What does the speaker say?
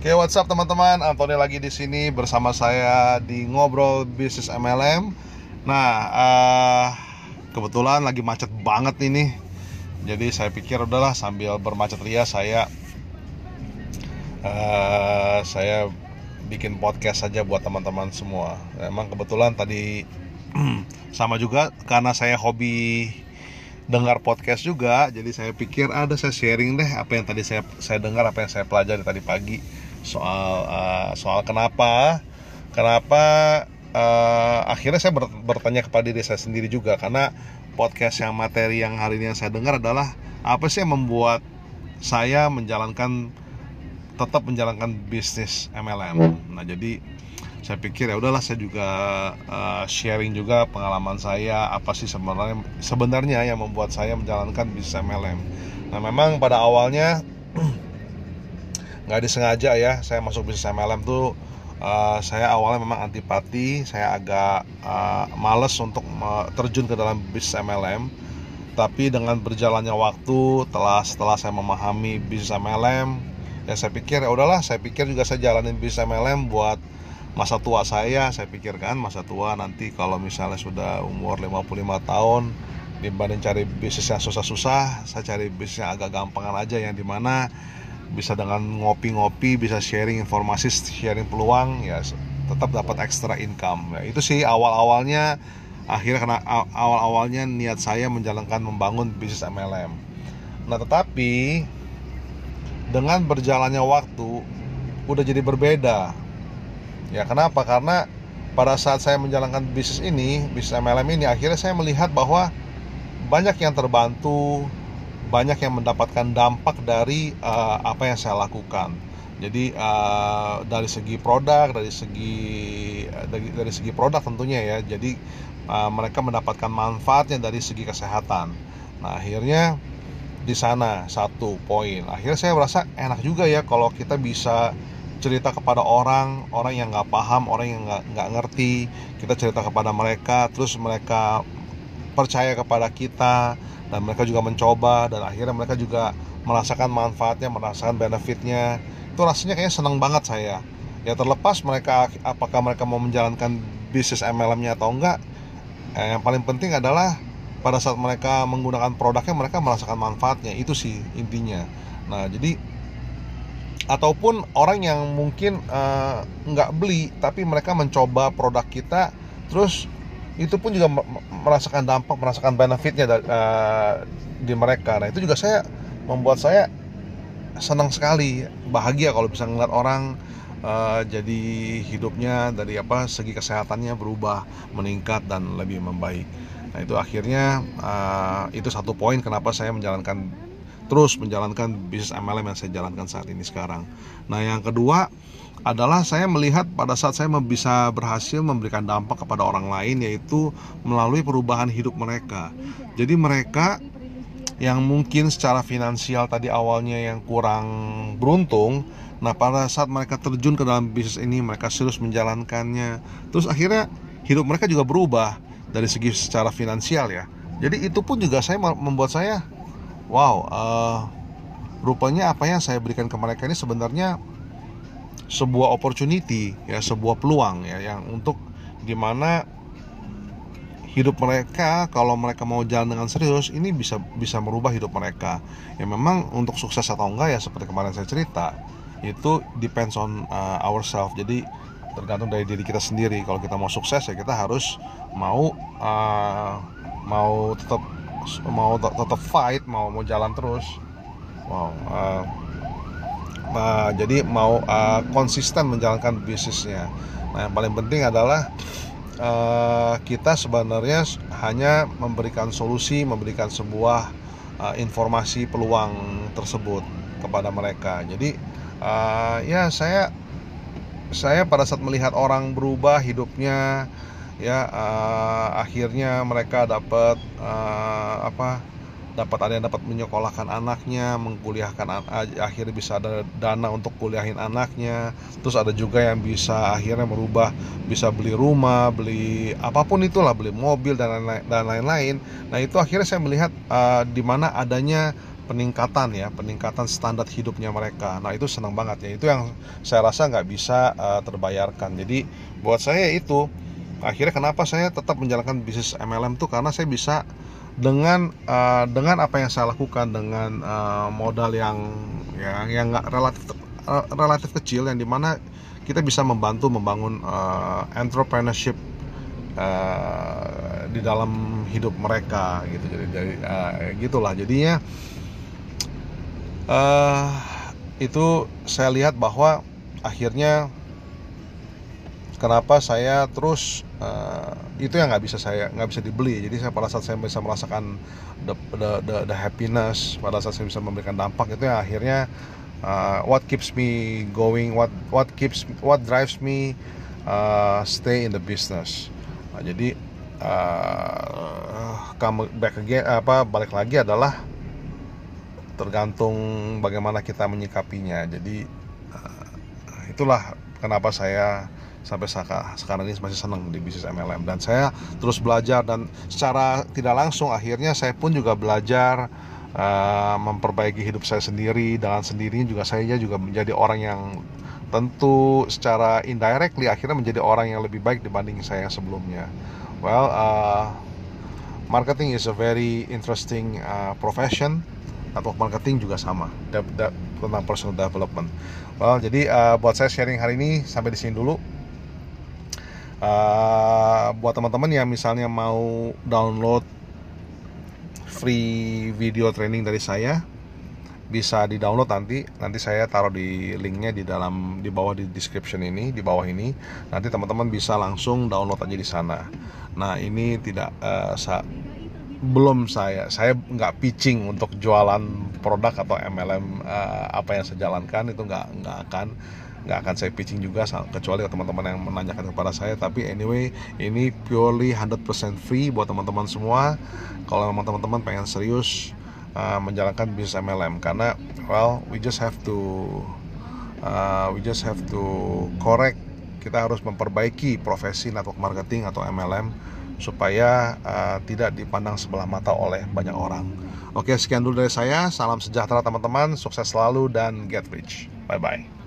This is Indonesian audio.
Oke, what's up teman-teman? Antoni lagi di sini bersama saya di ngobrol bisnis MLM. Nah, uh, kebetulan lagi macet banget ini. Jadi saya pikir udahlah sambil bermacet ria saya uh, saya bikin podcast saja buat teman-teman semua. Emang kebetulan tadi sama juga karena saya hobi dengar podcast juga jadi saya pikir ada saya sharing deh apa yang tadi saya saya dengar apa yang saya pelajari tadi pagi soal uh, soal kenapa kenapa uh, akhirnya saya bertanya kepada diri saya sendiri juga karena podcast yang materi yang hari ini yang saya dengar adalah apa sih yang membuat saya menjalankan tetap menjalankan bisnis MLM. Nah jadi saya pikir ya udahlah saya juga uh, sharing juga pengalaman saya apa sih sebenarnya sebenarnya yang membuat saya menjalankan bisnis MLM. Nah memang pada awalnya nggak disengaja ya saya masuk bisnis MLM tuh uh, saya awalnya memang antipati saya agak uh, males untuk terjun ke dalam bisnis MLM tapi dengan berjalannya waktu telah setelah saya memahami bisnis MLM ya saya pikir ya udahlah saya pikir juga saya jalanin bisnis MLM buat masa tua saya. Saya pikirkan masa tua nanti kalau misalnya sudah umur 55 tahun dibanding cari bisnis yang susah-susah saya cari bisnis yang agak gampangan aja yang di mana bisa dengan ngopi-ngopi bisa sharing informasi sharing peluang ya tetap dapat extra income. Ya, itu sih awal-awalnya akhirnya karena awal-awalnya niat saya menjalankan membangun bisnis MLM nah tetapi dengan berjalannya waktu udah jadi berbeda. Ya kenapa? Karena pada saat saya menjalankan bisnis ini, bisnis MLM ini, akhirnya saya melihat bahwa banyak yang terbantu, banyak yang mendapatkan dampak dari uh, apa yang saya lakukan. Jadi uh, dari segi produk, dari segi dari, dari segi produk tentunya ya. Jadi uh, mereka mendapatkan manfaatnya dari segi kesehatan. Nah akhirnya di sana satu poin. Akhirnya saya merasa enak juga ya kalau kita bisa cerita kepada orang orang yang nggak paham orang yang nggak nggak ngerti kita cerita kepada mereka terus mereka percaya kepada kita dan mereka juga mencoba dan akhirnya mereka juga merasakan manfaatnya merasakan benefitnya. Itu rasanya kayaknya seneng banget saya. Ya terlepas mereka apakah mereka mau menjalankan bisnis MLM-nya atau enggak eh, yang paling penting adalah pada saat mereka menggunakan produknya mereka merasakan manfaatnya. Itu sih intinya. Nah jadi ataupun orang yang mungkin uh, nggak beli tapi mereka mencoba produk kita terus itu pun juga merasakan dampak merasakan benefitnya uh, di mereka nah itu juga saya membuat saya senang sekali bahagia kalau bisa ngeliat orang uh, jadi hidupnya dari apa segi kesehatannya berubah meningkat dan lebih membaik nah itu akhirnya uh, itu satu poin kenapa saya menjalankan terus menjalankan bisnis MLM yang saya jalankan saat ini sekarang. Nah, yang kedua adalah saya melihat pada saat saya bisa berhasil memberikan dampak kepada orang lain yaitu melalui perubahan hidup mereka. Jadi mereka yang mungkin secara finansial tadi awalnya yang kurang beruntung, nah pada saat mereka terjun ke dalam bisnis ini mereka serius menjalankannya, terus akhirnya hidup mereka juga berubah dari segi secara finansial ya. Jadi itu pun juga saya membuat saya wow uh, rupanya apa yang saya berikan ke mereka ini sebenarnya sebuah opportunity ya sebuah peluang ya yang untuk di mana hidup mereka kalau mereka mau jalan dengan serius ini bisa bisa merubah hidup mereka. Ya memang untuk sukses atau enggak ya seperti kemarin saya cerita itu depends on uh, ourselves. Jadi tergantung dari diri kita sendiri. Kalau kita mau sukses ya kita harus mau uh, mau tetap mau tetap fight mau mau jalan terus. Wow uh, uh, jadi mau uh, konsisten menjalankan bisnisnya. Nah yang paling penting adalah uh, kita sebenarnya hanya memberikan solusi memberikan sebuah uh, informasi peluang tersebut kepada mereka. Jadi uh, ya saya saya pada saat melihat orang berubah hidupnya ya uh, akhirnya mereka dapat uh, apa dapat ada yang dapat menyekolahkan anaknya mengkuliahkan akhirnya bisa ada dana untuk kuliahin anaknya. Terus ada juga yang bisa akhirnya merubah bisa beli rumah beli apa pun itulah beli mobil dan lain-lain. Nah itu akhirnya saya melihat uh, di mana adanya peningkatan ya peningkatan standar hidupnya mereka. Nah itu senang banget ya. Itu yang saya rasa nggak bisa uh, terbayarkan. Jadi buat saya itu akhirnya kenapa saya tetap menjalankan bisnis MLM tuh? Karena saya bisa dengan uh, dengan apa yang saya lakukan dengan uh, modal yang yang yang nggak relatif uh, relatif kecil yang di mana kita bisa membantu membangun uh, entrepreneurship uh, di dalam hidup mereka gitu. Jadi dari uh, gitulah. Jadinya uh, itu saya lihat bahwa akhirnya kenapa saya terus uh, itu yang nggak bisa saya nggak bisa dibeli. Jadi saya pada saat saya bisa merasakan the, the, the, the happiness pada saat saya bisa memberikan dampak itu yang akhirnya uh, what keeps me going what what keeps what drives me uh, stay in the business. Nah, jadi uh, come back again apa balik lagi adalah tergantung bagaimana kita menyikapinya. Jadi uh, itulah kenapa saya sampai sekarang ini masih senang di bisnis MLM dan saya terus belajar dan secara tidak langsung akhirnya saya pun juga belajar uh, memperbaiki hidup saya sendiri dengan sendirinya juga saya juga menjadi orang yang tentu secara indirectly akhirnya menjadi orang yang lebih baik dibanding saya sebelumnya well uh, marketing is a very interesting uh, profession atau marketing juga sama tentang personal development. Well, jadi uh, buat saya sharing hari ini sampai di sini dulu. Uh, buat teman-teman yang misalnya mau download free video training dari saya, bisa di download nanti. Nanti saya taruh di linknya di dalam di bawah di description ini, di bawah ini. Nanti teman-teman bisa langsung download aja di sana. Nah ini tidak uh, belum saya saya nggak pitching untuk jualan produk atau MLM uh, eh, apa yang saya jalankan itu nggak nggak akan nggak akan saya pitching juga kecuali teman-teman yang menanyakan kepada saya tapi anyway ini purely 100% free buat teman-teman semua kalau memang teman-teman pengen serius uh, menjalankan bisnis MLM karena well we just have to uh, we just have to correct kita harus memperbaiki profesi network marketing atau MLM supaya uh, tidak dipandang sebelah mata oleh banyak orang. Oke, sekian dulu dari saya. Salam sejahtera teman-teman, sukses selalu dan get rich. Bye bye.